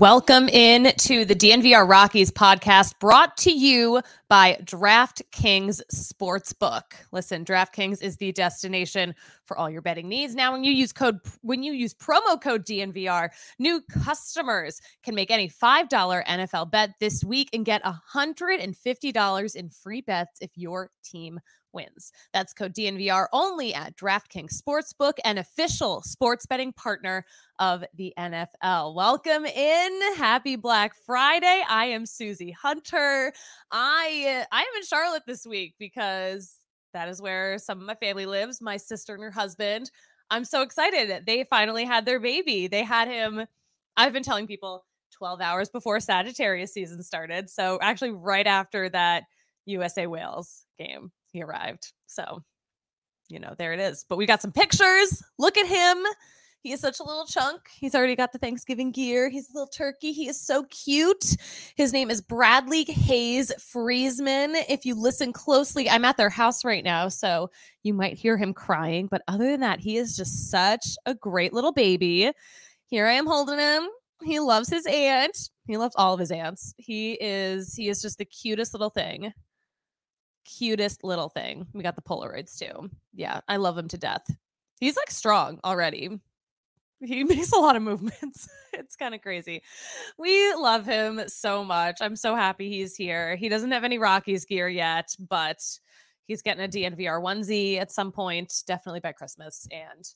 Welcome in to the DNVR Rockies podcast brought to you by DraftKings Sportsbook. Listen, DraftKings is the destination for all your betting needs. Now, when you use code when you use promo code DNVR, new customers can make any $5 NFL bet this week and get $150 in free bets if your team wins. That's code DNVR only at DraftKings Sportsbook, an official sports betting partner of the NFL. Welcome in. Happy Black Friday. I am Susie Hunter. I uh, I am in Charlotte this week because that is where some of my family lives, my sister and her husband. I'm so excited. They finally had their baby. They had him I've been telling people 12 hours before Sagittarius season started. So actually right after that USA Wales game he arrived. So, you know, there it is. But we got some pictures. Look at him. He is such a little chunk. He's already got the Thanksgiving gear. He's a little turkey. He is so cute. His name is Bradley Hayes Friesman. If you listen closely, I'm at their house right now, so you might hear him crying. But other than that, he is just such a great little baby. Here I am holding him. He loves his aunt. He loves all of his aunts. He is he is just the cutest little thing cutest little thing. We got the Polaroids too. Yeah, I love him to death. He's like strong already. He makes a lot of movements. it's kind of crazy. We love him so much. I'm so happy he's here. He doesn't have any Rockies gear yet, but he's getting a DNVR onesie at some point, definitely by Christmas. And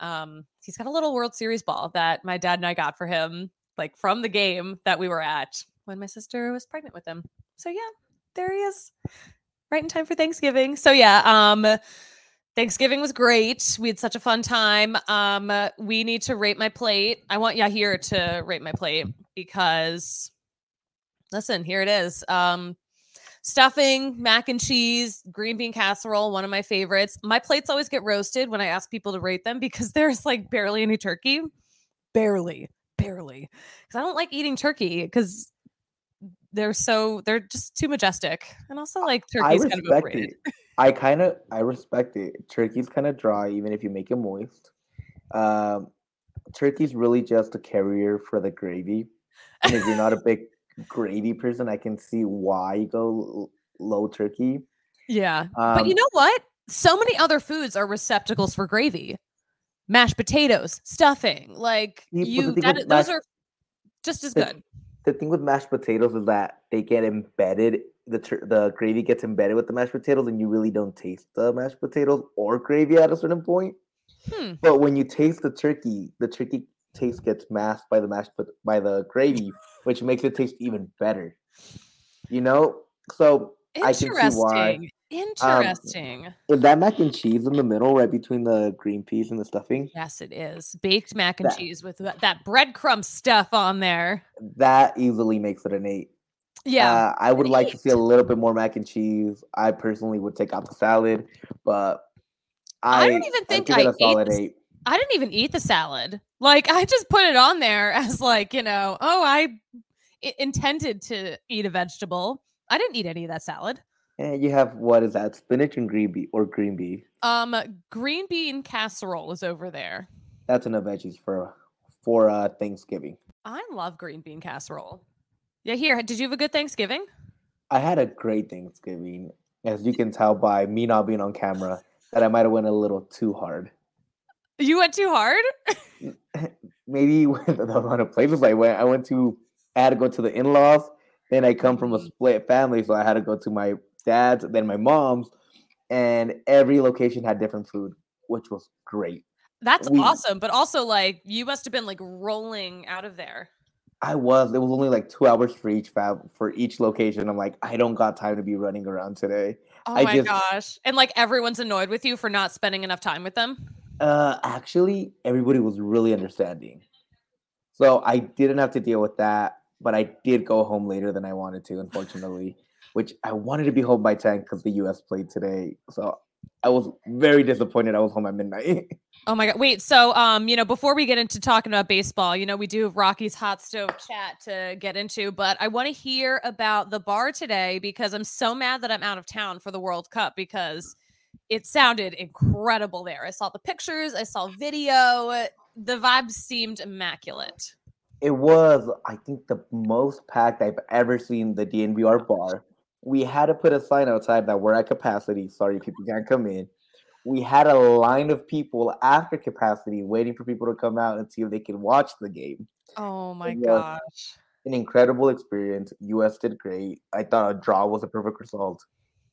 um, he's got a little World Series ball that my dad and I got for him, like from the game that we were at when my sister was pregnant with him. So yeah, there he is right in time for Thanksgiving. So yeah, um Thanksgiving was great. We had such a fun time. Um we need to rate my plate. I want Yahir to rate my plate because listen, here it is. Um stuffing, mac and cheese, green bean casserole, one of my favorites. My plates always get roasted when I ask people to rate them because there's like barely any turkey. Barely, barely. Cuz I don't like eating turkey cuz they're so they're just too majestic and also like turkey's kind of overrated. It. I kind of I respect it. Turkey's kind of dry even if you make it moist. Um, turkey's really just a carrier for the gravy. And if you're not a big gravy person, I can see why you go low turkey. Yeah, um, but you um know what? So many other foods are receptacles for gravy. Mashed potatoes, stuffing, like you. That, those mashed, are just as good the thing with mashed potatoes is that they get embedded. The the gravy gets embedded with the mashed potatoes, and you really don't taste the mashed potatoes or gravy at a certain point. Hmm. But when you taste the turkey, the turkey taste gets masked by the mashed by the gravy, which makes it taste even better. You know, so I can see why. Interesting. Um, is that mac and cheese in the middle, right between the green peas and the stuffing? Yes, it is. Baked mac and that, cheese with that breadcrumb stuff on there. That easily makes it an eight. Yeah. Uh, I would like eight. to see a little bit more mac and cheese. I personally would take out the salad, but I, I don't even think I, I ate. Eight. I didn't even eat the salad. Like I just put it on there as like, you know, oh, I- intended to eat a vegetable. I didn't eat any of that salad. And you have what is that? Spinach and green bean or green bean. Um, green bean casserole is over there. That's enough veggies for for uh Thanksgiving. I love green bean casserole. Yeah, here. Did you have a good Thanksgiving? I had a great Thanksgiving, as you can tell by me not being on camera, that I might have went a little too hard. You went too hard? Maybe with the amount of places I went, I went to. I had to go to the in-laws. Then I come from a split family, so I had to go to my dad's, then my mom's, and every location had different food, which was great. That's We- awesome. But also, like, you must have been like rolling out of there. I was. It was only like two hours for each fab for each location. I'm like, I don't got time to be running around today. Oh I my just- gosh. And like everyone's annoyed with you for not spending enough time with them. Uh, actually, everybody was really understanding, so I didn't have to deal with that. But I did go home later than I wanted to, unfortunately. which I wanted to be home by ten because the U.S. played today. So I was very disappointed. I was home at midnight. Oh my god. Wait, so um, you know, before we get into talking about baseball, you know, we do have Rockies hot stove chat to get into, but I want to hear about the bar today because I'm so mad that I'm out of town for the World Cup because it sounded incredible there. I saw the pictures, I saw video, the vibes seemed immaculate. It was, I think, the most packed I've ever seen the DNVR bar. We had to put a sign outside that we're at capacity. Sorry, people can't come in. We had a line of people after capacity waiting for people to come out and see if they could watch the game. Oh my gosh. An incredible experience. US did great. I thought a draw was a perfect result,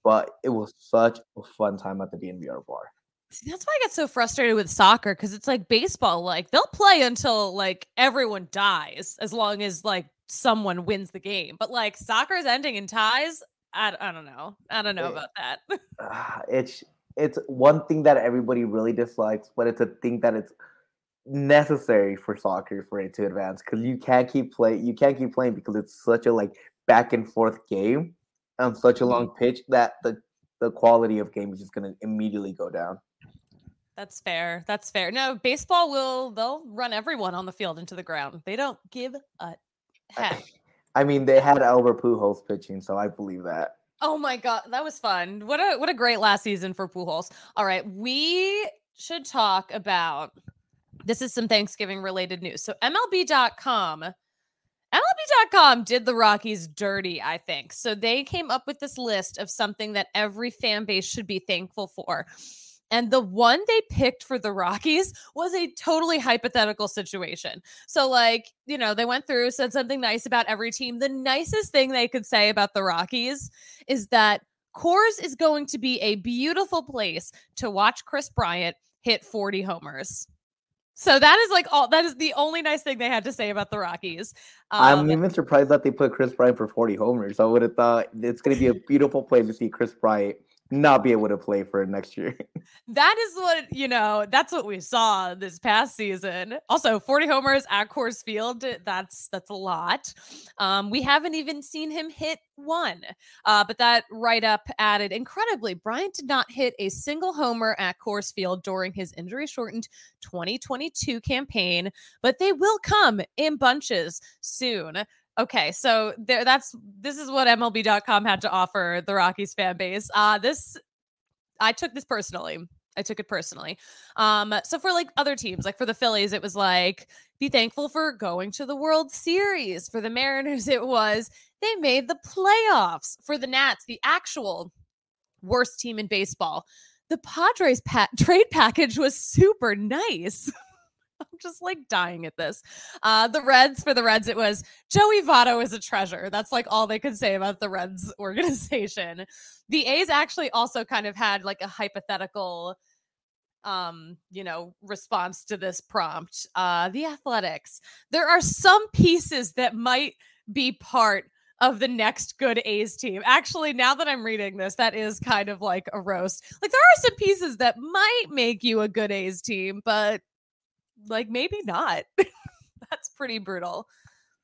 but it was such a fun time at the DNVR bar. See, that's why I get so frustrated with soccer because it's like baseball. Like they'll play until like everyone dies, as long as like someone wins the game. But like soccer is ending in ties. I, I don't know. I don't know Yeah. about that. Ah, it's it's one thing that everybody really dislikes, but it's a thing that it's necessary for soccer for it to advance because you can't keep play you can't keep playing because it's such a like back and forth game on such a long pitch that the the quality of game is just going to immediately go down. That's fair. That's fair. No, baseball will they'll run everyone on the field into the ground. They don't give a heck. I mean, they had Albert Pujols pitching, so I believe that. Oh my god, that was fun. What a what a great last season for Pujols. All right, we should talk about this is some Thanksgiving related news. So MLB.com MLB.com did the Rockies dirty, I think. So they came up with this list of something that every fan base should be thankful for. And the one they picked for the Rockies was a totally hypothetical situation. So, like, you know, they went through, said something nice about every team. The nicest thing they could say about the Rockies is that Coors is going to be a beautiful place to watch Kris Bryant hit 40 homers. So that is like all that is the only nice thing they had to say about the Rockies. I'm Um, even surprised that they put Kris Bryant for 40 homers. I would have thought it's going to be a beautiful place to see Kris Bryant not be able to play for next year. that is what you know that's what we saw this past season. Also 40 homers at Coors Field that's that's a lot. Um we haven't even seen him hit one uh but that write-up added incredibly. Bryant did not hit a single homer at Coors Field during his injury shortened 2022 campaign but they will come in bunches soon Okay, so there that's this is what MLB.com had to offer the Rockies fan base. Uh this I took this personally. I took it personally. Um, so for like other teams, like for the Phillies, it was like be thankful for going to the World Series. For the Mariners, it was they made the playoffs. For the Nats, the actual worst team in baseball, the Padres pa- trade package was super nice. I'm just like dying at this. Uh, the Reds, for the Reds, it was Joey Votto is a treasure. That's like all they could say about the Reds organization. The A's actually also kind of had like a hypothetical um you know response to this prompt uh the athletics there are some pieces that might be part of the next good A's team. Actually, now that I'm reading this, that is kind of like a roast. Like there are some pieces that might make you a good A's team, but like maybe not. That's pretty brutal.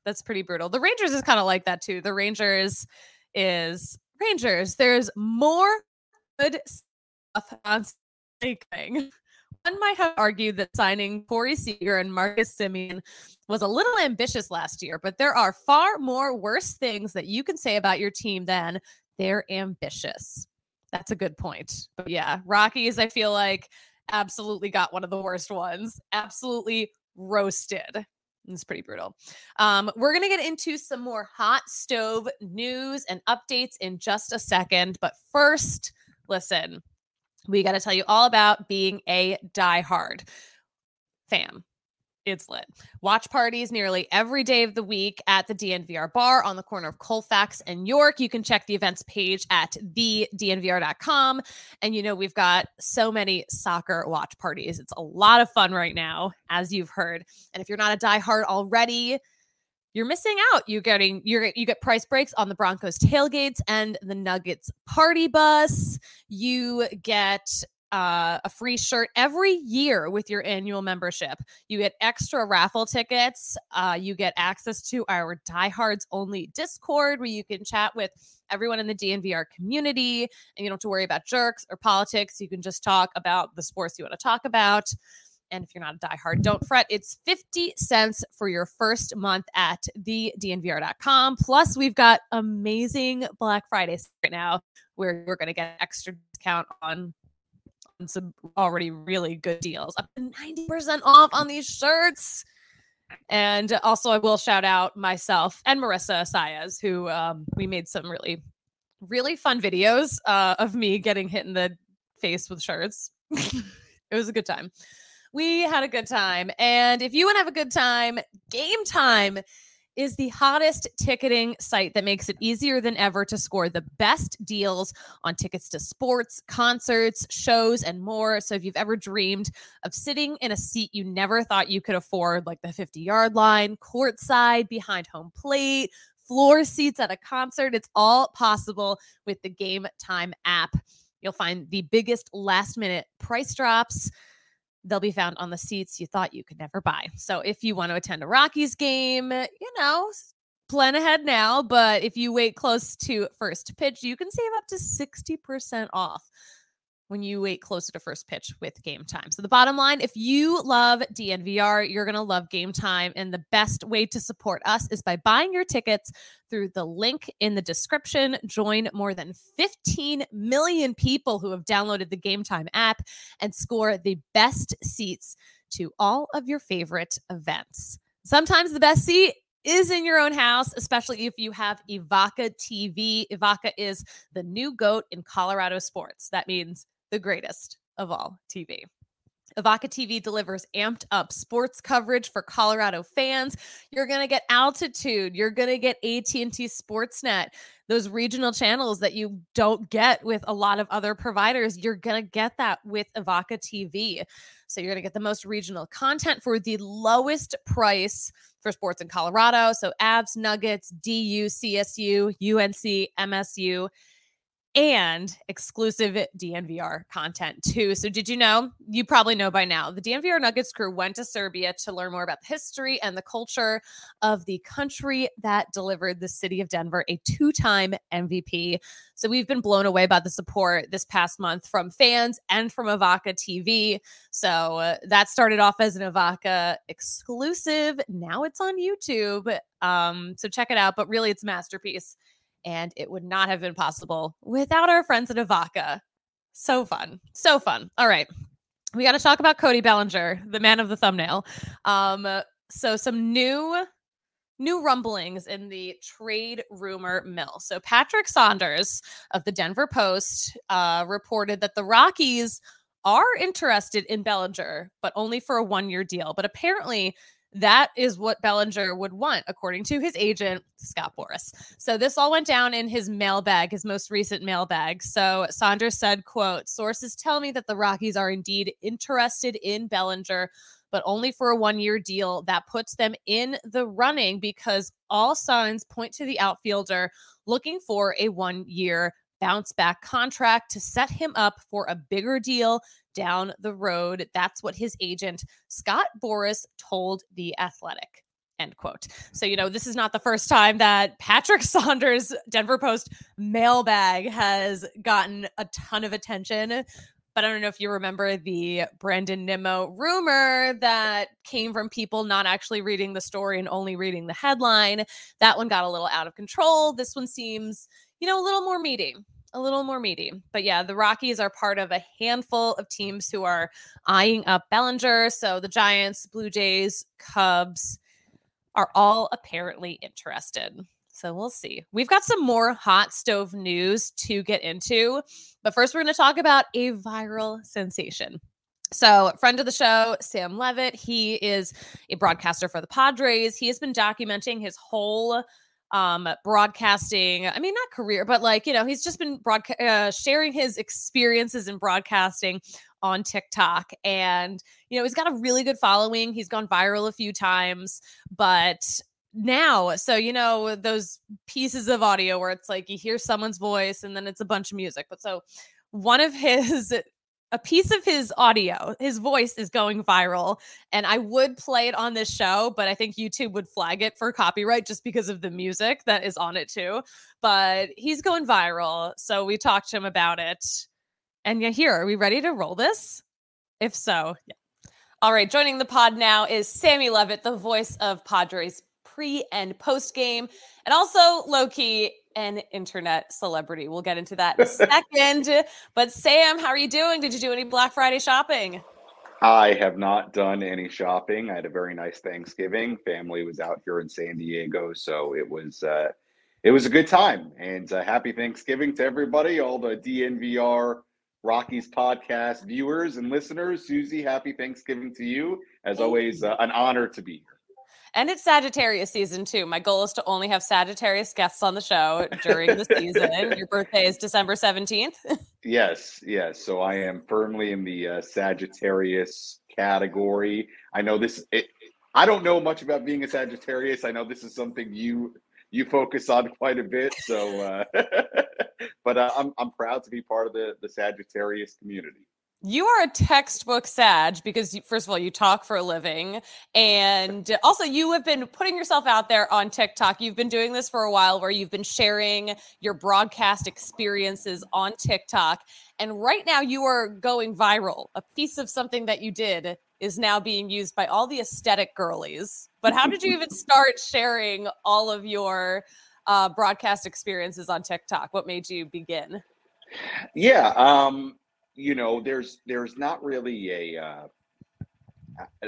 That's pretty brutal. The Rangers is kind of like that too. The Rangers is Rangers. There's more good stuff on thing. one might have argued that signing Corey Seager and Marcus Semien was a little ambitious last year, but there are far more worse things that you can say about your team than they're ambitious. That's a good point. But yeah, Rockies, I feel like absolutely got one of the worst ones. Absolutely roasted. It's pretty brutal. Um, we're going to get into some more hot stove news and updates in just a second. But first, listen, we got to tell you all about being a diehard fam it's lit. Watch parties nearly every day of the week at the DNVR bar on the corner of Colfax and York. You can check the events page at thednvr.com. And you know, we've got so many soccer watch parties. It's a lot of fun right now, as you've heard. And if you're not a diehard already, you're missing out. You're getting you're you get price breaks on the Broncos tailgates and the Nuggets party bus. You get uh, a free shirt every year with your annual membership. You get extra raffle tickets. Uh, you get access to our diehards only Discord where you can chat with everyone in the DNVR community and you don't have to worry about jerks or politics. You can just talk about the sports you want to talk about. And if you're not a diehard, don't fret. It's 50 cents for your first month at thednvr.com. Plus, we've got amazing Black Friday right now where you're going to get extra discount on some already really good deals, up to 90% off on these shirts. And also, I will shout out myself and Marissa Saez, who um, we made some really, really fun videos uh, of me getting hit in the face with shirts. it was a good time. We had a good time. And if you want to have a good time, game time is the hottest ticketing site that makes it easier than ever to score the best deals on tickets to sports, concerts, shows, and more. So, if you've ever dreamed of sitting in a seat you never thought you could afford, like the 50 yard line, courtside, behind home plate, floor seats at a concert, it's all possible with the Game Time app. You'll find the biggest last minute price drops They'll be found on the seats you thought you could never buy. So if you want to attend a Rockies game, eh, you know, plan ahead now. But if you wait close to first pitch, you can save up to 60% off when you wait closer to first pitch with game time. So the bottom line, if you love DNVR, you're going to love game time. And the best way to support us is by buying your tickets through the link in the description. Join more than 15 million people who have downloaded the game time app and score the best seats to all of your favorite events. Sometimes the best seat is in your own house, especially if you have Evoca TV. Evoca is the new goat in Colorado sports. That means the greatest of all TV. Evoca TV delivers amped up sports coverage for Colorado fans. You're going to get altitude, you're going to get AT&T Sportsnet, those regional channels that you don't get with a lot of other providers. You're going to get that with Evoca TV. So you're going to get the most regional content for the lowest price for sports in Colorado. So Avs, Nuggets, DU, CSU, UNC, MSU and exclusive DNVR content too. So, did you know? You probably know by now. The DNVR Nuggets crew went to Serbia to learn more about the history and the culture of the country that delivered the city of Denver a two time MVP. So, we've been blown away by the support this past month from fans and from Evoca TV. So, uh, that started off as an Evoca exclusive. Now it's on YouTube. Um, so, check it out. But really, it's a masterpiece and it would not have been possible without our friends at Evoca. So fun. So fun. All right. We got to talk about Cody Bellinger, the man of the thumbnail. Um, so some new new rumblings in the trade rumor mill. So Patrick Saunders of the Denver Post uh, reported that the Rockies are interested in Bellinger, but only for a one-year deal. But apparently that is what Bellinger would want, according to his agent, Scott Boras. So this all went down in his mailbag, his most recent mailbag. So Saunders said, quote, sources tell me that the Rockies are indeed interested in Bellinger, but only for a one-year deal that puts them in the running because all signs point to the outfielder looking for a one-year bounce back contract to set him up for a bigger deal down the road. That's what his agent, Scott Boras, told The Athletic. End quote. So, you know, this is not the first time that Patrick Saunders' Denver Post mailbag has gotten a ton of attention. But I don't know if you remember the Brandon Nimmo rumor that came from people not actually reading the story and only reading the headline. That one got a little out of control. This one seems, you know, a little more meaty, a little more meaty. But yeah, the Rockies are part of a handful of teams who are eyeing up Bellinger. So the Giants, Blue Jays, Cubs are all apparently interested. So we'll see. We've got some more hot stove news to get into. But first, we're going to talk about a viral sensation. So, friend of the show, Sam Levitt, he is a broadcaster for the Padres. He has been documenting his whole um broadcasting i mean not career but like you know he's just been broadcast uh, sharing his experiences in broadcasting on tiktok and you know he's got a really good following he's gone viral a few times but now. So, you know, those pieces of audio where it's like you hear someone's voice and then it's a bunch of music. But so one of his a piece of his audio, his voice is going viral. And I would play it on this show, but I think YouTube would flag it for copyright just because of the music that is on it too. But he's going viral. So we talked to him about it. And yeah, here, are we ready to roll this? If so, yeah. All right, joining the pod now is Sammy Levitt, the voice of Padres pre and post game, and also low key an internet celebrity. We'll get into that in a second. but Sam, how are you doing? Did you do any Black Friday shopping? I have not done any shopping. I had a very nice Thanksgiving. Family was out here in San Diego, so it was uh, it was a good time. And uh, happy Thanksgiving to everybody, all the DNVR Rockies podcast viewers and listeners. Susie, happy Thanksgiving to you. As always, uh, an honor to be here. And it's Sagittarius season too. My goal is to only have Sagittarius guests on the show during the season. Your birthday is December 17th. yes, yes. So I am firmly in the uh, Sagittarius category. I know this it, I don't know much about being a Sagittarius. I know this is something you you focus on quite a bit. So uh, but uh, I'm I'm proud to be part of the the Sagittarius community. You are a textbook Sag because, you, first of all, you talk for a living. And also, you have been putting yourself out there on TikTok. You've been doing this for a while where you've been sharing your broadcast experiences on TikTok. And right now, you are going viral. A piece of something that you did is now being used by all the aesthetic girlies. But how did you even start sharing all of your uh, broadcast experiences on TikTok? What made you begin? Yeah. Um, you know, there's there's not really a uh,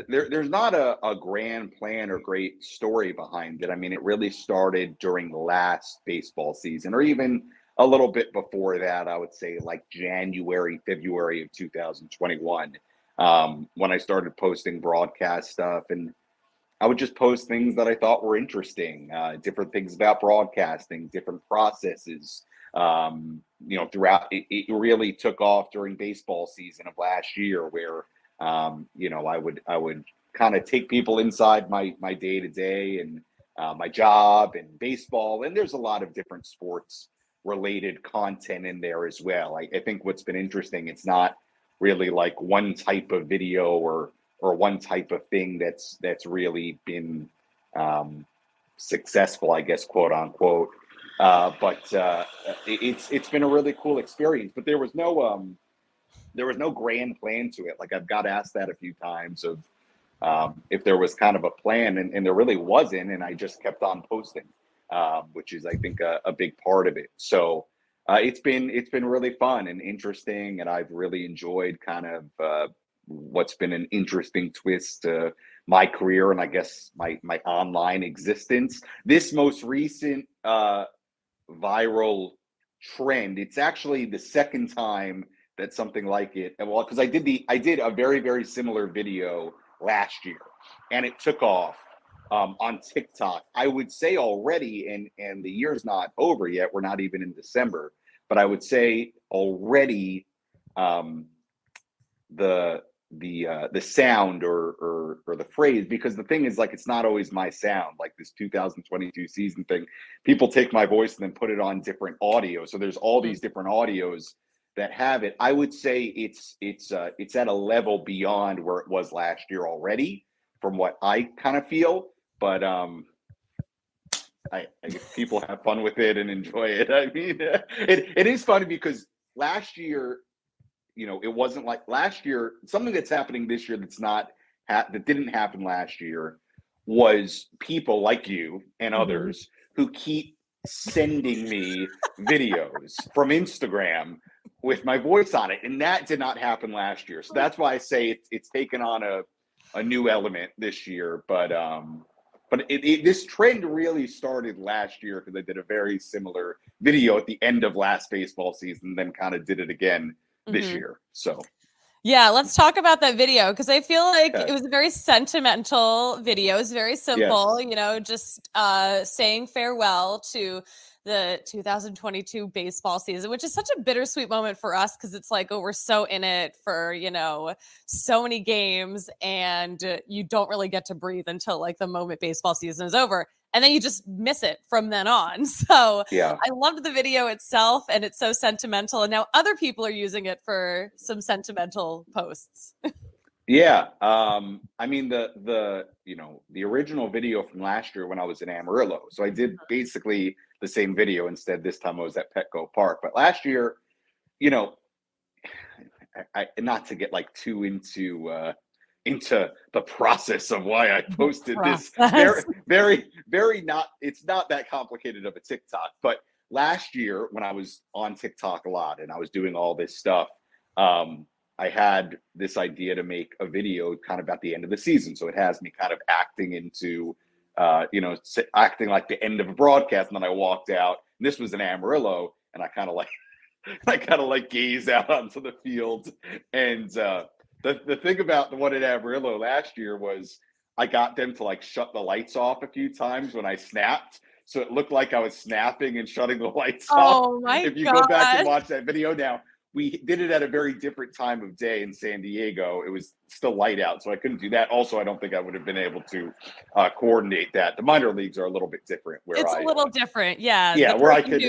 there, there's not a, a grand plan or great story behind it. I mean, it really started during the last baseball season, or even a little bit before that. I would say like January, February of 2021, um, when I started posting broadcast stuff, and I would just post things that I thought were interesting, uh, different things about broadcasting, different processes, um, you know, throughout it, it, really took off during baseball season of last year, where um, you know I would I would kind of take people inside my my day to day and uh, my job and baseball, and there's a lot of different sports related content in there as well. I, I think what's been interesting, it's not really like one type of video or or one type of thing that's that's really been um, successful, I guess, quote unquote. Uh, but uh, it's it's been a really cool experience. But there was no um, there was no grand plan to it. Like I've got asked that a few times of um, if there was kind of a plan, and, and, there really wasn't. And I just kept on posting, um, which is I think a, a, big part of it. So uh, it's been it's been really fun and interesting, and I've really enjoyed kind of uh, what's been an interesting twist to my career and I guess my my online existence. This most recent uh, viral trend. It's actually the second time that something like it. Well, because I did the I did a very very similar video last year, and it took off um, on TikTok. I would say already, and and the year's not over yet. We're not even in December, but I would say already um, the the uh, the sound or, or or the phrase because the thing is like it's not always my sound like this 2022 season thing. People take my voice and then put it on different audio. So there's all these different audios that have it. I would say it's it's uh, it's at a level beyond where it was last year already from what i kind of feel. But um I, I people have fun with it and enjoy it. I mean it, it is funny because last year you know, it wasn't like last year. Something that's happening this year that's not ha- that didn't happen last year was people like you and Mhm. others who keep sending me videos from Instagram with my voice on it, and that did not happen last year. So that's why I say it's it's taken on a a new element this year. But um, but it, it, this trend really started last year because I did a very similar video at the end of last baseball season, then kind of did it again this Mhm. year. So Yeah, let's talk about that video because I feel like Okay. it was a very sentimental video. It's very simple, you know, just uh saying farewell to the 2022 baseball season, which is such a bittersweet moment for us because it's like, oh, we're so in it for, you know, so many games and you don't really get to breathe until like the moment baseball season is over. And then you just miss it from then on. So yeah, I loved the video itself and it's so sentimental. And now other people are using it for some sentimental posts. Yeah, um, I mean the the you know the original video from last year when I was in Amarillo. So I did basically the same video instead. This time I was at Petco Park. But last year, you know, I, I not to get like too into uh, into the process of why I posted this. Very, very, very not. It's not that complicated of a TikTok. But last year when I was on TikTok a lot and I was doing all this stuff. Um, I had this idea to make a video kind of at the end of the season. So it has me kind of acting into, uh, you know, acting like the end of a broadcast. And then I walked out, and this was in Amarillo, and I kind of like, I kind of like gaze out onto the field. And uh, the, the thing about the one in Amarillo last year was I got them to like shut the lights off a few times when I snapped. So it looked like I was snapping and shutting the lights off Oh my if you god. go back and watch that video now, we did it at a very different time of day in San Diego. It was still light out, so I couldn't do that. Also, I don't think I would have been able to uh, coordinate that. The minor leagues are a little bit different. Where it's I, a little different. Yeah. Yeah, where I could-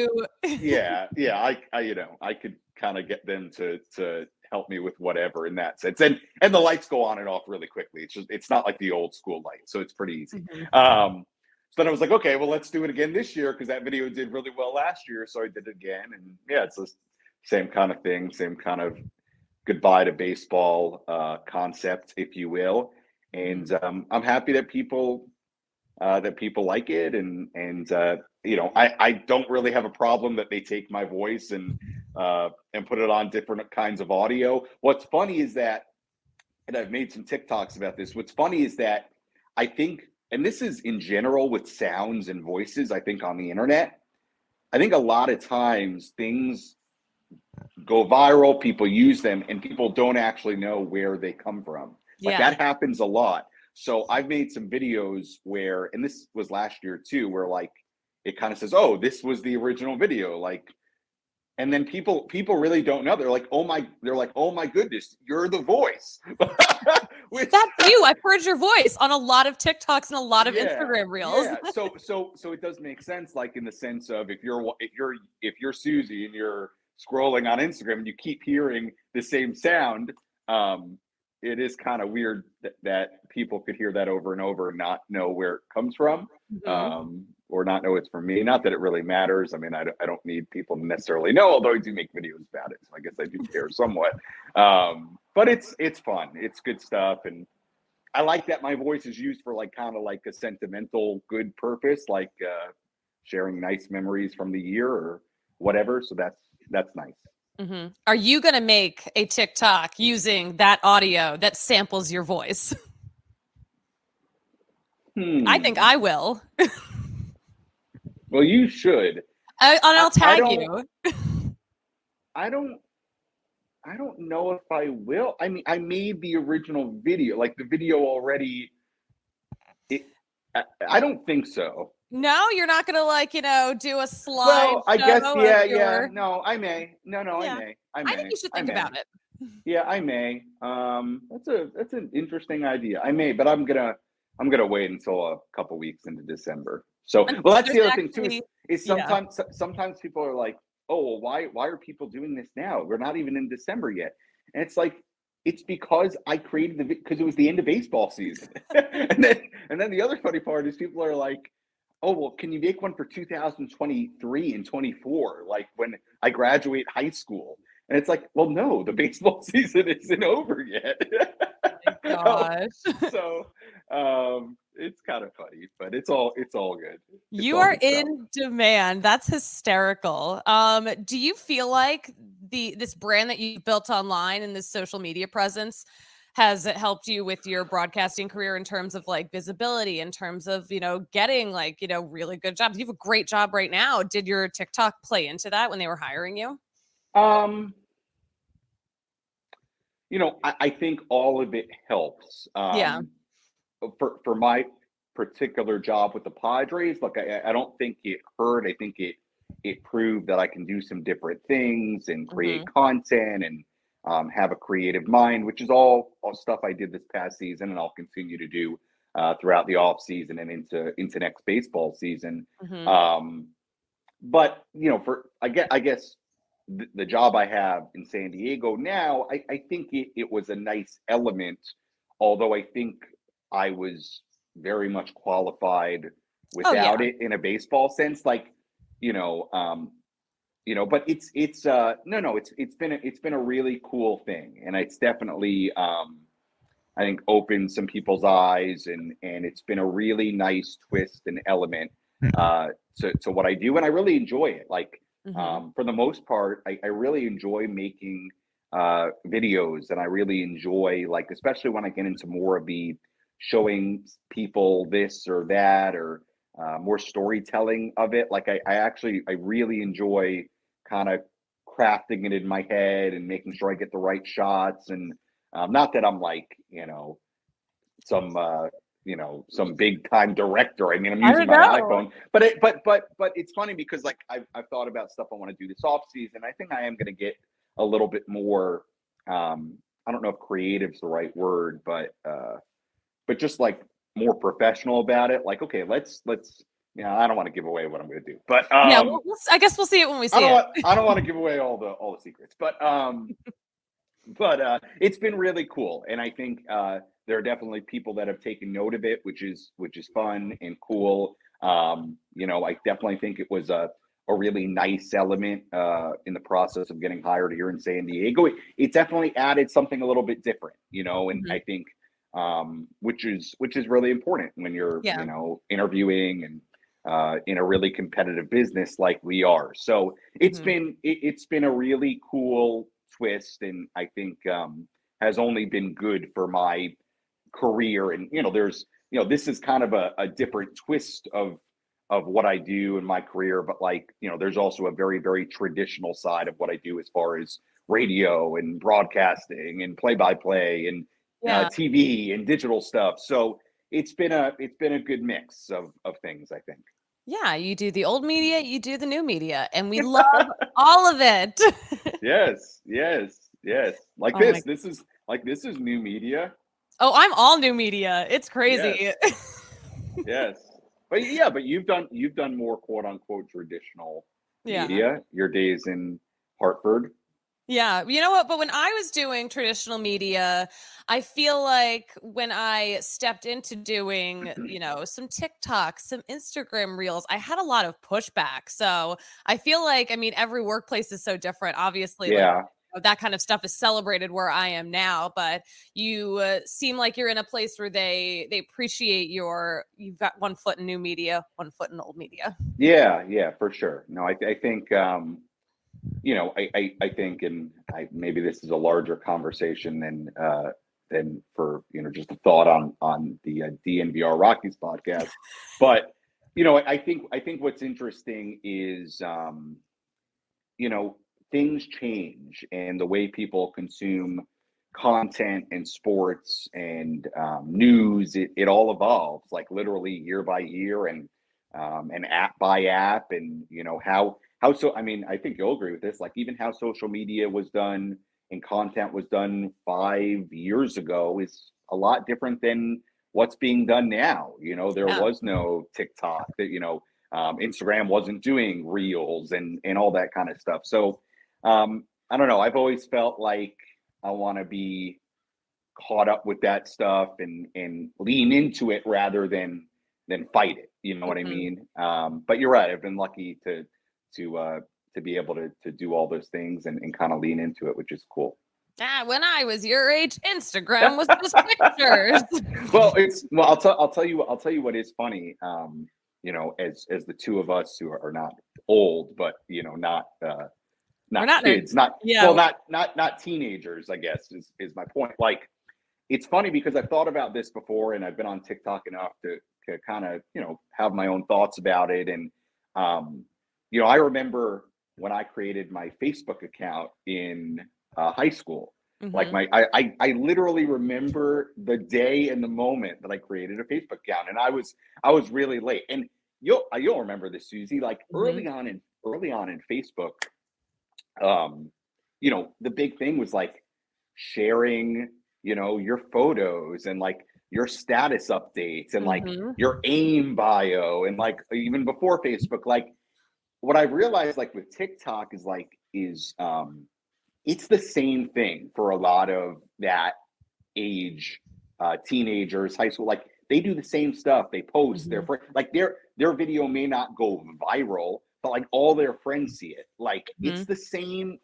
yeah, yeah, I, I, you know, I could kind of get them to to help me with whatever in that sense, and and the lights go on and off really quickly. It's just it's not like the old school light, so it's pretty easy. Mhm. Um, so then I was like, okay, well, let's do it again this year because that video did really well last year. So I did it again, and yeah, it's the same kind of thing, same kind of goodbye to baseball uh, concept, if you will. And um, I'm happy that people uh, that people like it, and and uh, you know, I I don't really have a problem that they take my voice and uh, and put it on different kinds of audio. What's funny is that, and I've made some TikToks about this. What's funny is that I think, and this is in general with sounds and voices, I think on the internet, I think a lot of times things go viral, people use them, and people don't actually know where they come from. Like yeah. that happens a lot. So I've made some videos where, and this was last year too, where like it kind of says, "Oh, this was the original video," like, and then people people really don't know. They're like, "Oh my," they're like, "Oh my goodness, you're the voice." Which- That's you. I've heard your voice on a lot of TikToks and a lot of Yeah, Instagram reels. Yeah. So so so it does make sense, like in the sense of if you're if you're if you're Susie and you're scrolling on Instagram and you keep hearing the same sound, um, it is kind of weird that, that people could hear that over and over and not know where it comes from, Mhm. um, or not know it's from me. Not that it really matters. I mean, I, don't- I don't need people to necessarily know, although I do make videos about it, so I guess I do care somewhat. Um, but it's it's fun. It's good stuff, and I like that my voice is used for like kind of like a sentimental good purpose, like uh, sharing nice memories from the year or whatever. So that's that's nice. Mhm. Are you going to make a TikTok using that audio that samples your voice? I think Hmm. I will. Well, you should. I, and I'll tag don't- you. I don't. I don't know if I will. I mean, I made the original video, like the video already. It. I, I don't think so. No, you're not going to like, you know, do a slide. Well, I guess yeah, of yeah. No, I may. No, no, Yeah. I may. I may. I think you should think about it. Yeah, I may. Um, that's a that's an interesting idea. I may, but I'm gonna I'm gonna wait until a couple weeks into December. So, well, that's the other thing too. Is, actually- is yeah. sometimes so- sometimes people are like, "Oh, well, why why are people doing this now? We're not even in December yet." And it's like, it's because I created the because it was the end of baseball season, and then and then the other funny part is people are like, "Oh, well, can you make one for 2023 and 24? Like when I graduate high school?" And it's like, well, no, the baseball season isn't over yet. Gosh. so um it's kind of funny, but it's all it's all good. It's you all are good in demand. That's hysterical. Um, do you feel like the this brand that you built online and this social media presence has it helped you with your broadcasting career in terms of like visibility, in terms of you know getting like you know really good jobs? You have a great job right now. Did your TikTok play into that when they were hiring you? Um, you know, I, I think all of it helps. Um, Yeah. For for my particular job with the Padres, look, I, I don't think it hurt. I think it it proved that I can do some different things and create content and um, have a creative mind, which is all, all stuff I did this past season and I'll continue to do uh, throughout the off season and into into next baseball season. Mhm. Um, but you know, for I guess I guess the, the job I have in San Diego now, I, I think it, it was a nice element, although I think I was very much qualified without it in a baseball sense. Like, you know, um, you know, but it's it's uh no no it's it's been a, it's been a really cool thing, and it's definitely um I think opened some people's eyes, and and it's been a really nice twist and element uh to, to what I do, and I really enjoy it. Like Mhm. um, for the most part, I, I really enjoy making uh, videos, and I really enjoy like, especially when I get into more of the showing people this or that, or uh, more storytelling of it. Like I, I actually, I really enjoy kind of crafting it in my head and making sure I get the right shots. And um, not that I'm like, you know, some uh, you know some big time director. I mean, I'm using my know. iPhone, but it, but but but it's funny because like I've I've thought about stuff I want to do this off season. I think I am going to get a little bit more. Um, I don't know if creative's the right word, but uh, but just like more professional about it. Like, okay, let's let's. You know, I don't want to give away what I'm going to do, but um, yeah, we'll, I guess we'll see it when we see I don't it. want I don't want to give away all the all the secrets, but um, but uh, it's been really cool, and I think uh, there are definitely people that have taken note of it, which is which is fun and cool. Um, you know, I definitely think it was a a really nice element uh, in the process of getting hired here in San Diego. It, it definitely added something a little bit different, you know, and Mhm. I think um, which is which is really important when you're Yeah. you know interviewing and uh, in a really competitive business like we are. So it's Mhm. been it, it's been a really cool twist, and I think um, has only been good for my career. And you know, there's you know, this is kind of a, a different twist of of what I do in my career, but like you know, there's also a very very traditional side of what I do as far as radio and broadcasting and play by play and Yeah. uh, TV and digital stuff. So it's been a it's been a good mix of of things. I think. Yeah, you do the old media, you do the new media, and we love all of it. Yes, yes, yes. Like Oh this. This is like this is new media. oh, I'm all new media. It's crazy. Yes. But yeah, but you've done you've done more quote unquote traditional yeah. media. Your days in Hartford. Yeah, you know what? But when I was doing traditional media, I feel like when I stepped into doing, you know, some TikTok, some Instagram reels, I had a lot of pushback. So I feel like, I mean, every workplace is so different. Obviously, like, Yeah. you know, that kind of stuff is celebrated where I am now. But you uh, seem like you're in a place where they they appreciate your. You've got one foot in new media, one foot in old media. Yeah, yeah, for sure. No, I, I think um, you know, I, I, I think, and I maybe this is a larger conversation than uh, than for you know just a thought on on the uh, DNVR Rockies podcast, but you know, I, I think I think what's interesting is um, you know things change and the way people consume content and sports and um, news it, it all evolves like literally year by year and um, and app by app and you know how how so i mean i think you'll agree with this like even how social media was done and content was done five years ago is a lot different than what's being done now you know there Yeah. was no tiktok that you know um, instagram wasn't doing reels and and all that kind of stuff so um, i don't know i've always felt like i want to be caught up with that stuff and and lean into it rather than than fight it you know what i Mhm. mean um, but you're right i've been lucky to to uh to be able to to do all those things and, and kind of lean into it, which is cool. Ah, when I was your age, Instagram was just pictures. well, it's well, I'll tell I'll tell you I'll tell you what is funny. Um, you know, as as the two of us who are not old, but you know, not uh not, not kids, not yeah. well, not not not teenagers, I guess is is my point. Like it's funny because I've thought about this before and I've been on TikTok enough to to kind of, you know, have my own thoughts about it. And um, you know, I remember when I created my Facebook account in uh, high school. Mm-hmm. Like my, I, I, I literally remember the day and the moment that I created a Facebook account, and I was, I was really late. And you'll, uh, you'll remember this, Susie. Like mm-hmm. early on in, early on in Facebook, um, you know, the big thing was like sharing, you know, your photos and like your status updates and like mm-hmm. your aim bio and like even before Facebook, like what I realized like with TikTok is like is um it's the same thing for a lot of that age uh, teenagers, high school. Like they do the same stuff. They post mm-hmm. their friend, like their their video may not go viral, but like all their friends see it. Like mm-hmm. it's the same,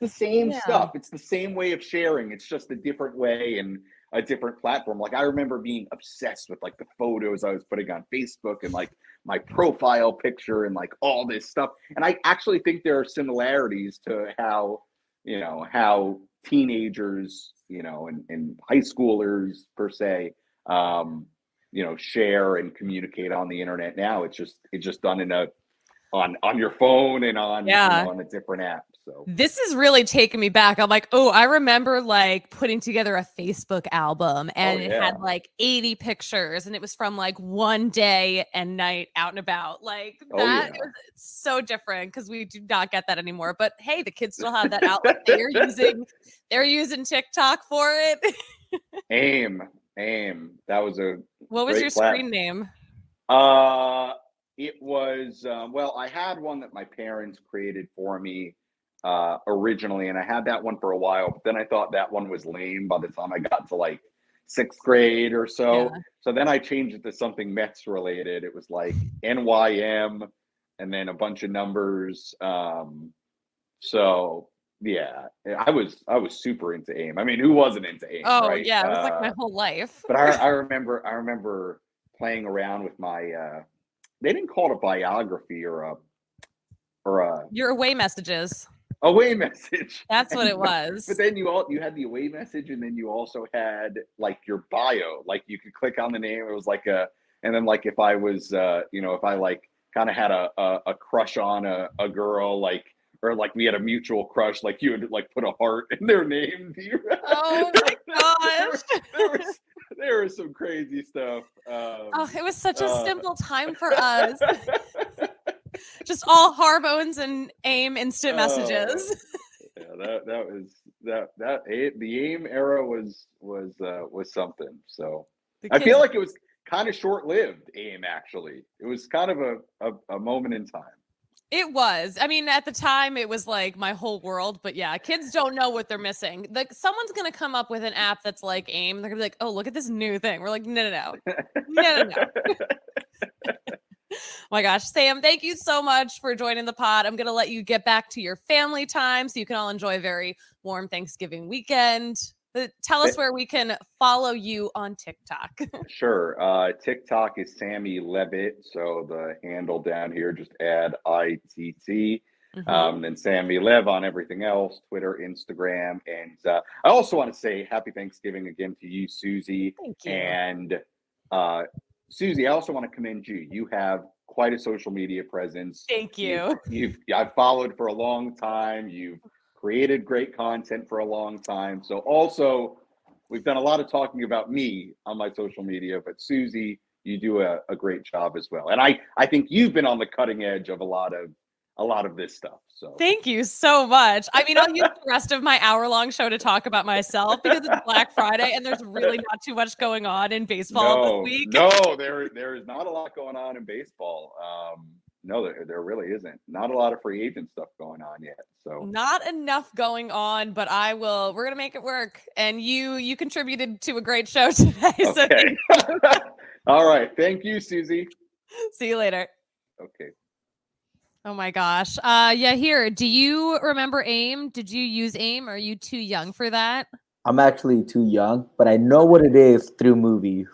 the same yeah. stuff. It's the same way of sharing. It's just a different way and a different platform. Like I remember being obsessed with like the photos I was putting on Facebook and like my profile picture and like all this stuff. And I actually think there are similarities to how you know how teenagers you know and, and high schoolers per se um you know share and communicate on the internet now it's just it's just done in a on on your phone and on yeah. You know, on a different app so this is really taking me back. I'm like, oh, I remember like putting together a Facebook album and oh, yeah. it had like 80 pictures and it was from like one day and night out and about. Like oh, that yeah. so different because we do not get that anymore. But hey, the kids still have that outlet. they're using they're using TikTok for it. aim. Aim. That was a what was your screen name? Uh it was um, well, I had one that my parents created for me uh, originally, and I had that one for a while. But then I thought that one was lame by the time I got to like sixth grade or so. Yeah. So then I changed it to something Mets related. It was like NYM and then a bunch of numbers. Um, so yeah, I was I was super into AIM. I mean, who wasn't into AIM? Oh right? yeah, it was uh, like my whole life. but I, I remember I remember playing around with my. Uh, they didn't call it a biography or a or a your away messages away message. That's what it was. But then you all you had the away message, and then you also had like your bio. Like you could click on the name. It was like a, and then like if I was, uh, you know, if I like kind of had a, a, a crush on a, a girl, like or like we had a mutual crush, like you would like put a heart in their name. Oh my gosh. there, there, was, there was some crazy stuff. Um, oh, it was such a uh, simple time for us. Just all hormones and aim instant messages. Uh, yeah, that that was that that the aim era was was uh, was something. So I feel like it was kind of short lived. Aim actually, it was kind of a, a, a moment in time. It was. I mean, at the time, it was like my whole world. But yeah, kids don't know what they're missing. Like, someone's gonna come up with an app that's like AIM. They're gonna be like, "Oh, look at this new thing." We're like, "No, no, no, no, no, no." my gosh, Sam, thank you so much for joining the pod. I'm going to let you get back to your family time so you can all enjoy a very warm Thanksgiving weekend. But tell us where we can follow you on TikTok. sure. Uh, TikTok is Sammy Levitt. So the handle down here, just add ITT. Mm-hmm. Um, and Sammy Lev on everything else Twitter, Instagram. And uh, I also want to say happy Thanksgiving again to you, Susie. Thank you. And uh, Susie, I also want to commend you. You have quite a social media presence. Thank you. You've, you've I've followed for a long time. You've created great content for a long time. So also, we've done a lot of talking about me on my social media, but Susie, you do a, a great job as well. And I I think you've been on the cutting edge of a lot of a lot of this stuff. So thank you so much. I mean, I'll use the rest of my hour long show to talk about myself because it's Black Friday and there's really not too much going on in baseball no, this week. No, there there is not a lot going on in baseball. Um, no, there, there really isn't. Not a lot of free agent stuff going on yet. So not enough going on, but I will. We're gonna make it work. And you you contributed to a great show today. Okay. So All right. Thank you, Susie. See you later. Okay. Oh my gosh. Uh yeah, here. Do you remember AIM? Did you use AIM? Are you too young for that? I'm actually too young, but I know what it is through movies.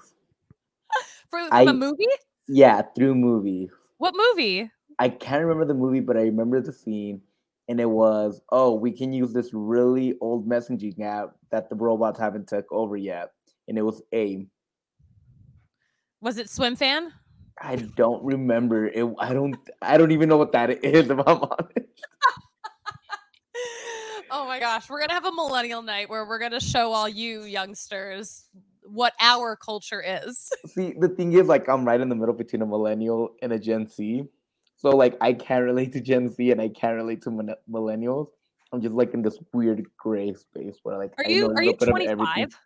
For from I- a movie? Yeah, through movies. What movie? I can't remember the movie, but I remember the scene, and it was, oh, we can use this really old messaging app that the robots haven't took over yet, and it was AIM. Was it Swimfan? I don't remember it. I don't. I don't even know what that is. If I'm honest. oh my gosh, we're gonna have a millennial night where we're gonna show all you youngsters what our culture is. See, the thing is, like, I'm right in the middle between a millennial and a Gen Z. So, like, I can't relate to Gen Z and I can't relate to min- millennials. I'm just like in this weird gray space where, like, Are you are you little bit of everything. 25?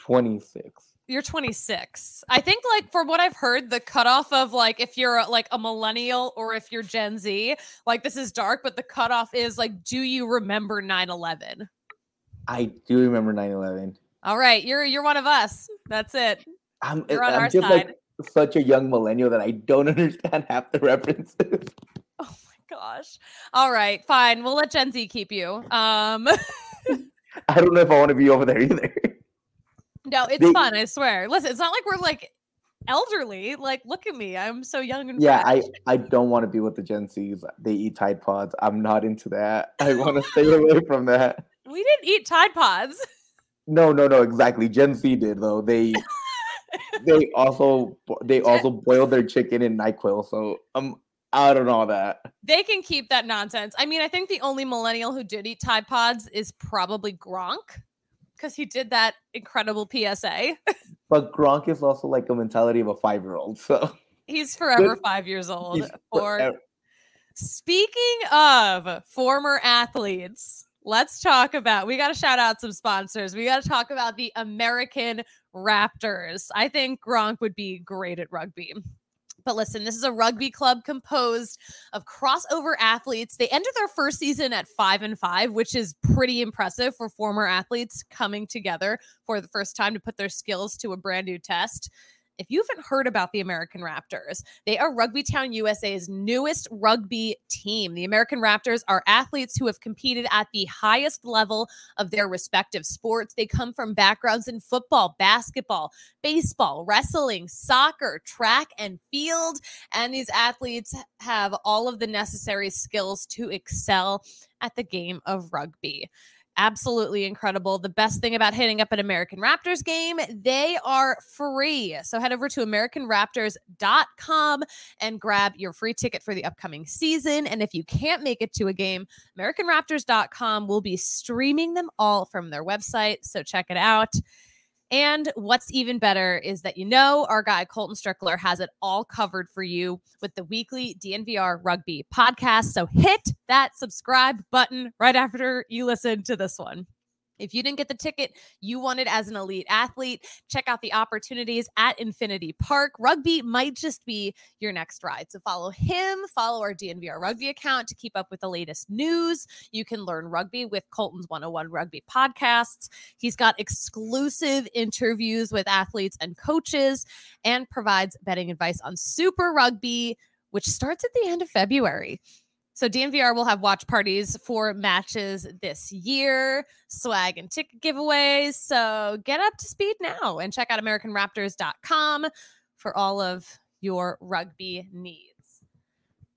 26. You're 26. I think like from what I've heard, the cutoff of like if you're a- like a millennial or if you're Gen Z, like this is dark, but the cutoff is like, do you remember 9-11? I do remember 9 11. All right, you're you're one of us. That's it. I'm, You're on I'm our just side. like such a young millennial that I don't understand half the references. Oh my gosh. All right, fine. We'll let Gen Z keep you. Um I don't know if I want to be over there either. No, it's They- fun, I swear. Listen, it's not like we're like elderly. Like, look at me. I'm so young and Yeah, fresh. I, I don't want to be with the Gen Zs. They eat Tide Pods. I'm not into that. I want to stay away from that. we didn't eat Tide Pods. No, no, no, exactly. Gen Z did though. They they also they also boiled their chicken in NyQuil. So I'm out on all that. They can keep that nonsense. I mean, I think the only millennial who did eat Tide Pods is probably Gronk because he did that incredible PSA. But Gronk is also like a mentality of a five year old. So He's forever five years old. he's For forever- speaking of former athletes, let's talk about. We got to shout out some sponsors. We got to talk about the American Raptors. I think Gronk would be great at rugby. But listen, this is a rugby club composed of crossover athletes. They ended their first season at five and five, which is pretty impressive for former athletes coming together for the first time to put their skills to a brand new test. If you haven't heard about the American Raptors, they are Rugby Town USA's newest rugby team. The American Raptors are athletes who have competed at the highest level of their respective sports. They come from backgrounds in football, basketball, baseball, wrestling, soccer, track, and field. And these athletes have all of the necessary skills to excel at the game of rugby. Absolutely incredible. The best thing about hitting up an American Raptors game, they are free. So head over to AmericanRaptors.com and grab your free ticket for the upcoming season. And if you can't make it to a game, AmericanRaptors.com will be streaming them all from their website. So check it out. And what's even better is that you know our guy Colton Strickler has it all covered for you with the weekly DNVR rugby podcast. So hit that subscribe button right after you listen to this one. If you didn't get the ticket you wanted as an elite athlete, check out the opportunities at Infinity Park. Rugby might just be your next ride. So follow him, follow our DNVR rugby account to keep up with the latest news. You can learn rugby with Colton's 101 Rugby podcasts. He's got exclusive interviews with athletes and coaches and provides betting advice on Super Rugby, which starts at the end of February. So DNVR will have watch parties for matches this year, swag and ticket giveaways. So get up to speed now and check out AmericanRaptors.com for all of your rugby needs.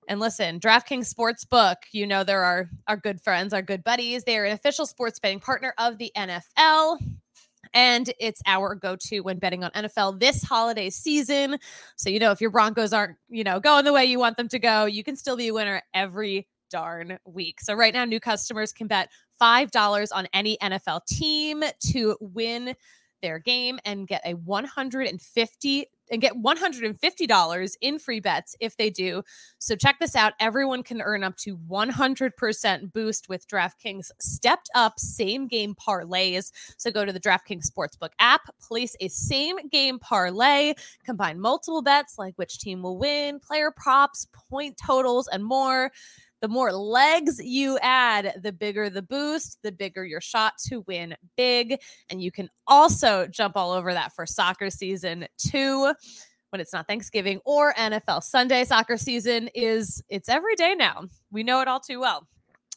And listen, DraftKings Sportsbook, you know they're our, our good friends, our good buddies. They are an official sports betting partner of the NFL. And it's our go to when betting on NFL this holiday season. So, you know, if your Broncos aren't, you know, going the way you want them to go, you can still be a winner every darn week. So, right now, new customers can bet $5 on any NFL team to win their game and get a 150 and get $150 in free bets if they do. So check this out. Everyone can earn up to 100% boost with DraftKings stepped up same game parlays. So go to the DraftKings Sportsbook app, place a same game parlay, combine multiple bets like which team will win, player props, point totals, and more. The more legs you add, the bigger the boost, the bigger your shot to win big. And you can also jump all over that for soccer season too. when it's not Thanksgiving or NFL Sunday. Soccer season is it's every day now. We know it all too well.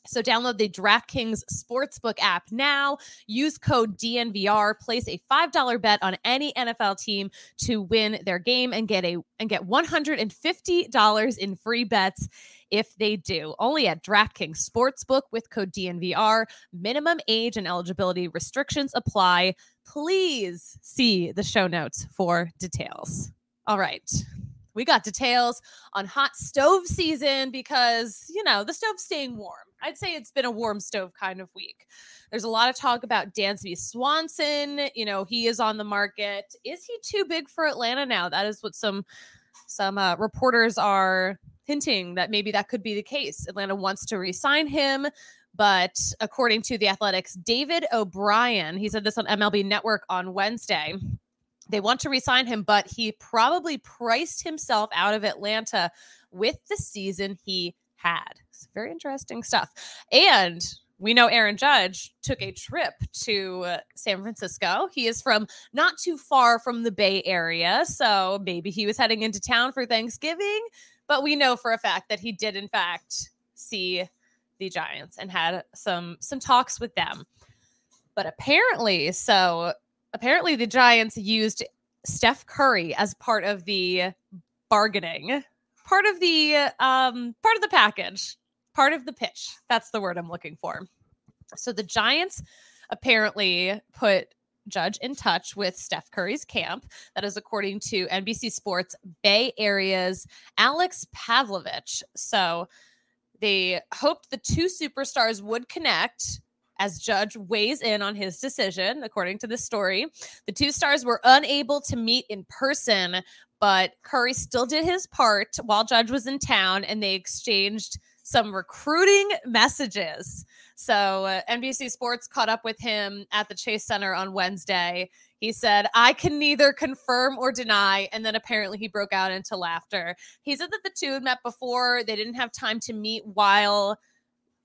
So download the DraftKings Sportsbook app now. Use code DNVR. Place a $5 bet on any NFL team to win their game and get a and get $150 in free bets if they do. Only at DraftKings Sportsbook with code DNVR. Minimum age and eligibility restrictions apply. Please see the show notes for details. All right. We got details on hot stove season because, you know, the stove's staying warm. I'd say it's been a warm stove kind of week. There's a lot of talk about Dansby Swanson. You know, he is on the market. Is he too big for Atlanta now? That is what some some uh, reporters are hinting that maybe that could be the case. Atlanta wants to re-sign him, but according to the Athletic's, David O'Brien, he said this on MLB Network on Wednesday. They want to resign him, but he probably priced himself out of Atlanta with the season he had. It's very interesting stuff. And we know Aaron Judge took a trip to San Francisco. He is from not too far from the Bay Area. So maybe he was heading into town for Thanksgiving. But we know for a fact that he did, in fact, see the Giants and had some some talks with them. But apparently, so apparently the Giants used Steph Curry as part of the bargaining, part of the um part of the package, part of the pitch. That's the word I'm looking for. So the Giants apparently put Judge in touch with Steph Curry's camp. That is according to NBC Sports Bay Area's Alex Pavlovic. So they hoped the two superstars would connect as Judge weighs in on his decision, according to the story. The two stars were unable to meet in person, but Curry still did his part while Judge was in town and they exchanged some recruiting messages. So uh, NBC Sports caught up with him at the Chase Center on Wednesday. He said, I can neither confirm or deny. And then apparently he broke out into laughter. He said that the two had met before. They didn't have time to meet while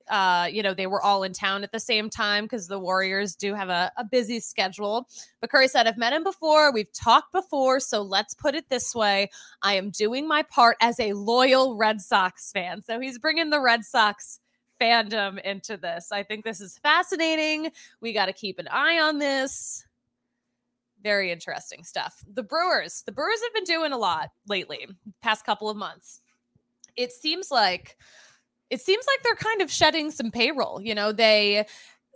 uh, you know, they were all in town at the same time because the Warriors do have a, a busy schedule. But Curry said, I've met him before. We've talked before. So let's put it this way I am doing my part as a loyal Red Sox fan. So he's bringing the Red Sox fandom into this. I think this is fascinating. We got to keep an eye on this. Very interesting stuff. The Brewers, the Brewers have been doing a lot lately, past couple of months. It seems like it seems like they're kind of shedding some payroll. You know, they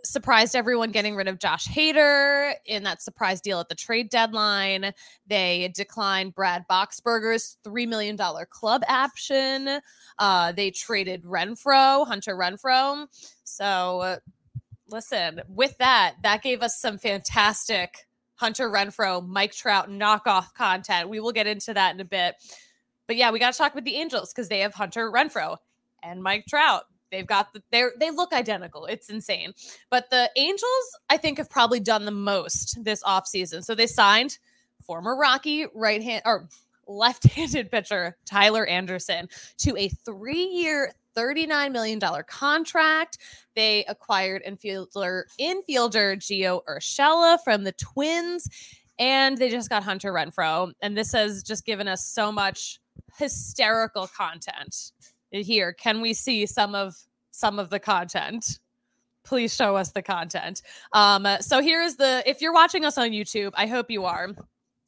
surprised everyone getting rid of Josh Hader in that surprise deal at the trade deadline. They declined Brad Boxberger's $3 million club option. Uh, they traded Renfroe, Hunter Renfroe. So, listen, with that, that gave us some fantastic Hunter Renfroe, Mike Trout knockoff content. We will get into that in a bit. But yeah, we got to talk with the Angels because they have Hunter Renfroe and Mike Trout. They've got the they they look identical. It's insane. But the Angels, I think, have probably done the most this offseason. So they signed former Rocky right hand or left-handed pitcher Tyler Anderson to a three-year, $39 million contract. They acquired infielder infielder Gio Urshela from the Twins, and they just got Hunter Renfroe. And this has just given us so much hysterical content here can we see some of some of the content please show us the content um so here's the if you're watching us on youtube i hope you are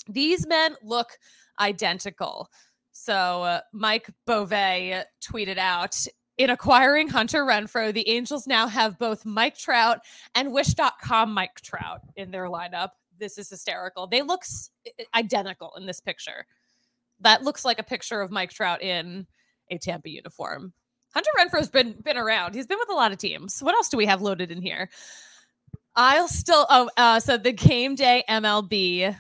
these men look identical so uh, mike Beauvais tweeted out in acquiring Hunter Renfroe, the Angels now have both Mike Trout and Wish.com Mike Trout in their lineup. This is hysterical. They look identical in this picture. That looks like a picture of Mike Trout in a Tampa uniform. Hunter Renfroe's been been around. He's been with a lot of teams. What else do we have loaded in here? I'll still oh uh, so the game day MLB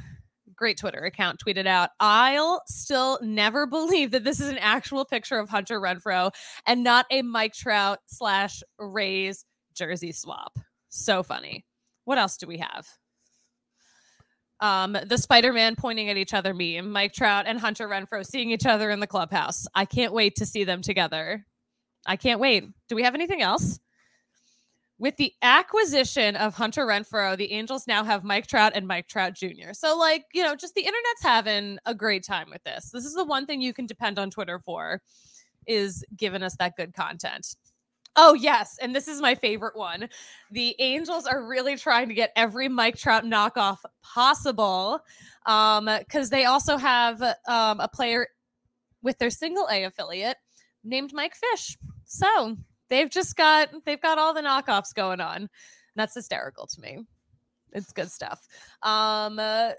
great Twitter account tweeted out, I'll still never believe that this is an actual picture of Hunter Renfroe and not a Mike Trout slash Rays jersey swap. So funny. What else do we have? Um, the Spider-Man pointing at each other meme, Mike Trout and Hunter Renfroe seeing each other in the clubhouse. I can't wait to see them together. I can't wait. Do we have anything else? with the acquisition of Hunter Renfroe, the Angels now have Mike Trout and Mike Trout Jr. So, like, you know, just the internet's having a great time with this. This is the one thing you can depend on Twitter for is giving us that good content. Oh, yes. And this is my favorite one. The Angels are really trying to get every Mike Trout knockoff possible because um, they also have um, a player with their single A affiliate named Mike Fish. So they've just got they've got all the knockoffs going on. That's hysterical to me. It's good stuff. Um, uh,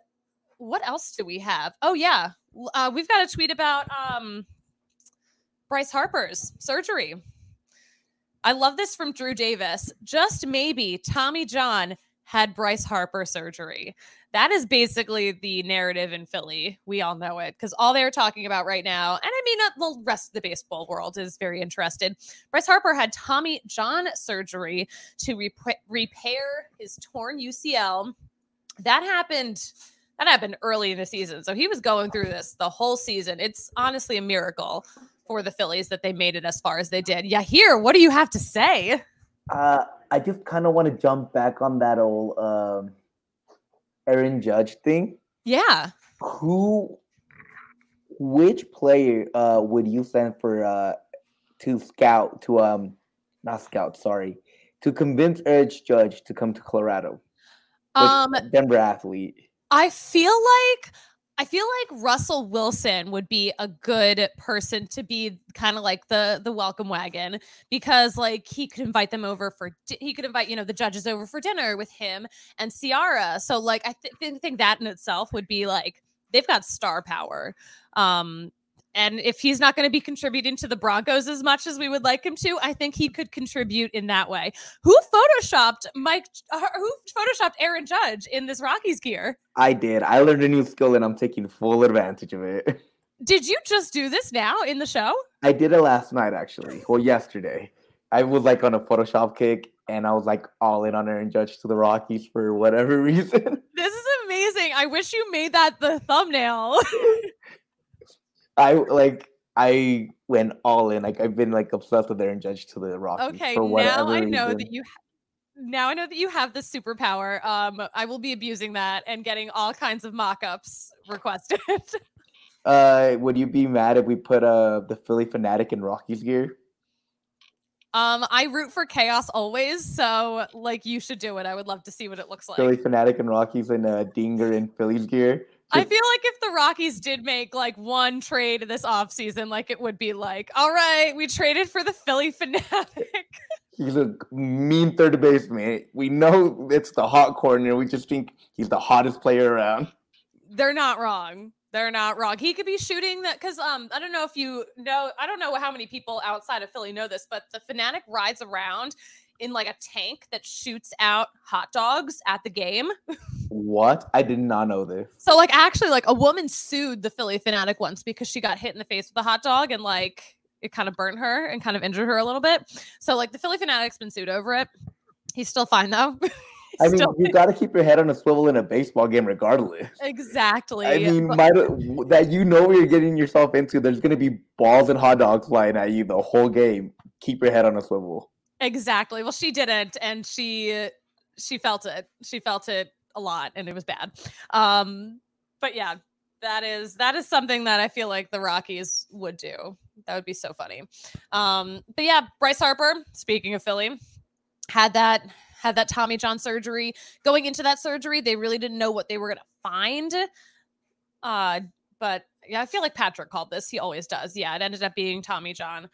what else do we have? Oh yeah, uh, we've got a tweet about um, Bryce Harper's surgery. I love this from Drew Davis. Just maybe Tommy John had Bryce Harper surgery. That is basically the narrative in Philly. We all know it because all they're talking about right now, and I mean, uh, the rest of the baseball world is very interested. Bryce Harper had Tommy John surgery to rep- repair his torn UCL. That happened. That happened early in the season. So he was going through this the whole season. It's honestly a miracle for the Phillies that they made it as far as they did. Yeah, here, what do you have to say? Uh, I just kind of want to jump back on that old um, Aaron Judge thing. Yeah. Who, which player uh, would you send for uh, to scout to um, not scout, sorry, to convince Aaron Judge to come to Colorado? Um, Denver athlete. I feel like I feel like Russell Wilson would be a good person to be kind of like the the welcome wagon because like he could invite them over for he could invite you know the judges over for dinner with him and Ciara. So like I th- think that in itself would be like they've got star power. Um and if he's not going to be contributing to the Broncos as much as we would like him to, I think he could contribute in that way. Who photoshopped Mike? Uh, who photoshopped Aaron Judge in this Rockies gear? I did. I learned a new skill and I'm taking full advantage of it. Did you just do this now in the show? I did it last night, actually, or yesterday. I was like on a Photoshop kick and I was like all in on Aaron Judge to the Rockies for whatever reason. This is amazing. I wish you made that the thumbnail. I like I went all in. Like I've been like obsessed with Aaron Judge to the Rock. Okay, now I know reason. that you. now I know that you have the superpower. Um, I will be abusing that and getting all kinds of mock-ups requested. uh, would you be mad if we put uh the Phillie Phanatic in Rockies gear? Um, I root for chaos always, so like you should do it. I would love to see what it looks like. Phillie Phanatic and Rockies and uh, Dinger in Phillies gear. I feel like if the Rockies did make like one trade this offseason, like it would be like, all right, we traded for the Phillie Phanatic. he's a mean third baseman. We know it's the hot corner. We just think he's the hottest player around. They're not wrong. They're not wrong. He could be shooting that because um I don't know if you know I don't know how many people outside of Philly know this, but the fanatic rides around in like a tank that shoots out hot dogs at the game. What? I did not know this. So like actually like a woman sued the Phillie Phanatic once because she got hit in the face with a hot dog and like it kind of burnt her and kind of injured her a little bit. So like the Phillie Phanatic's been sued over it. He's still fine though. I mean, you got to keep your head on a swivel in a baseball game, regardless. Exactly. I mean, but- might, that you know what you're getting yourself into. There's going to be balls and hot dogs flying at you the whole game. Keep your head on a swivel. Exactly. Well, she didn't, and she she felt it. She felt it a lot, and it was bad. Um, but yeah, that is that is something that I feel like the Rockies would do. That would be so funny. Um, but yeah, Bryce Harper. Speaking of Philly, had that had that Tommy John surgery. Going into that surgery, they really didn't know what they were gonna find. Uh, but yeah, I feel like Patrick called this. He always does. Yeah, it ended up being Tommy John.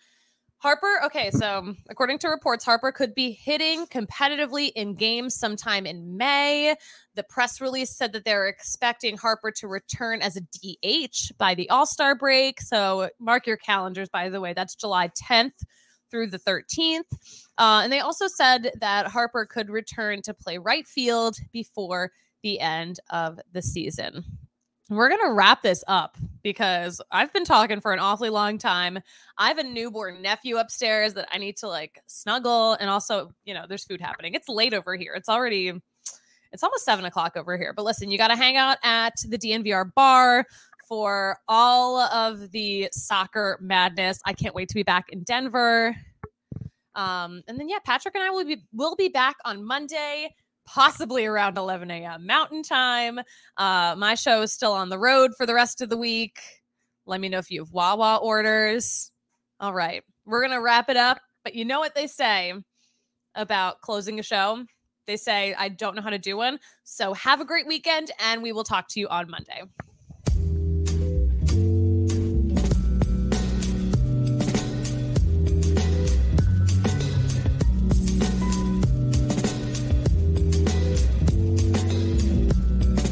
Harper, okay, so according to reports, Harper could be hitting competitively in games sometime in May. The press release said that they're expecting Harper to return as a DH by the All Star break. So mark your calendars, by the way, that's July 10th through the 13th. Uh, and they also said that Harper could return to play right field before the end of the season we're going to wrap this up because I've been talking for an awfully long time. I have a newborn nephew upstairs that I need to like snuggle. And also, you know, there's food happening. It's late over here. It's already, it's almost seven o'clock over here. But listen, you got to hang out at the DNVR bar for all of the soccer madness. I can't wait to be back in Denver. Um, and then yeah, Patrick and I will be will be back on Monday, possibly around 11 a.m. Mountain Time. Uh, my show is still on the road for the rest of the week. Let me know if you have Wawa orders. All right, we're gonna wrap it up. But you know what they say about closing a show? They say I don't know how to do one. So have a great weekend, and we will talk to you on Monday.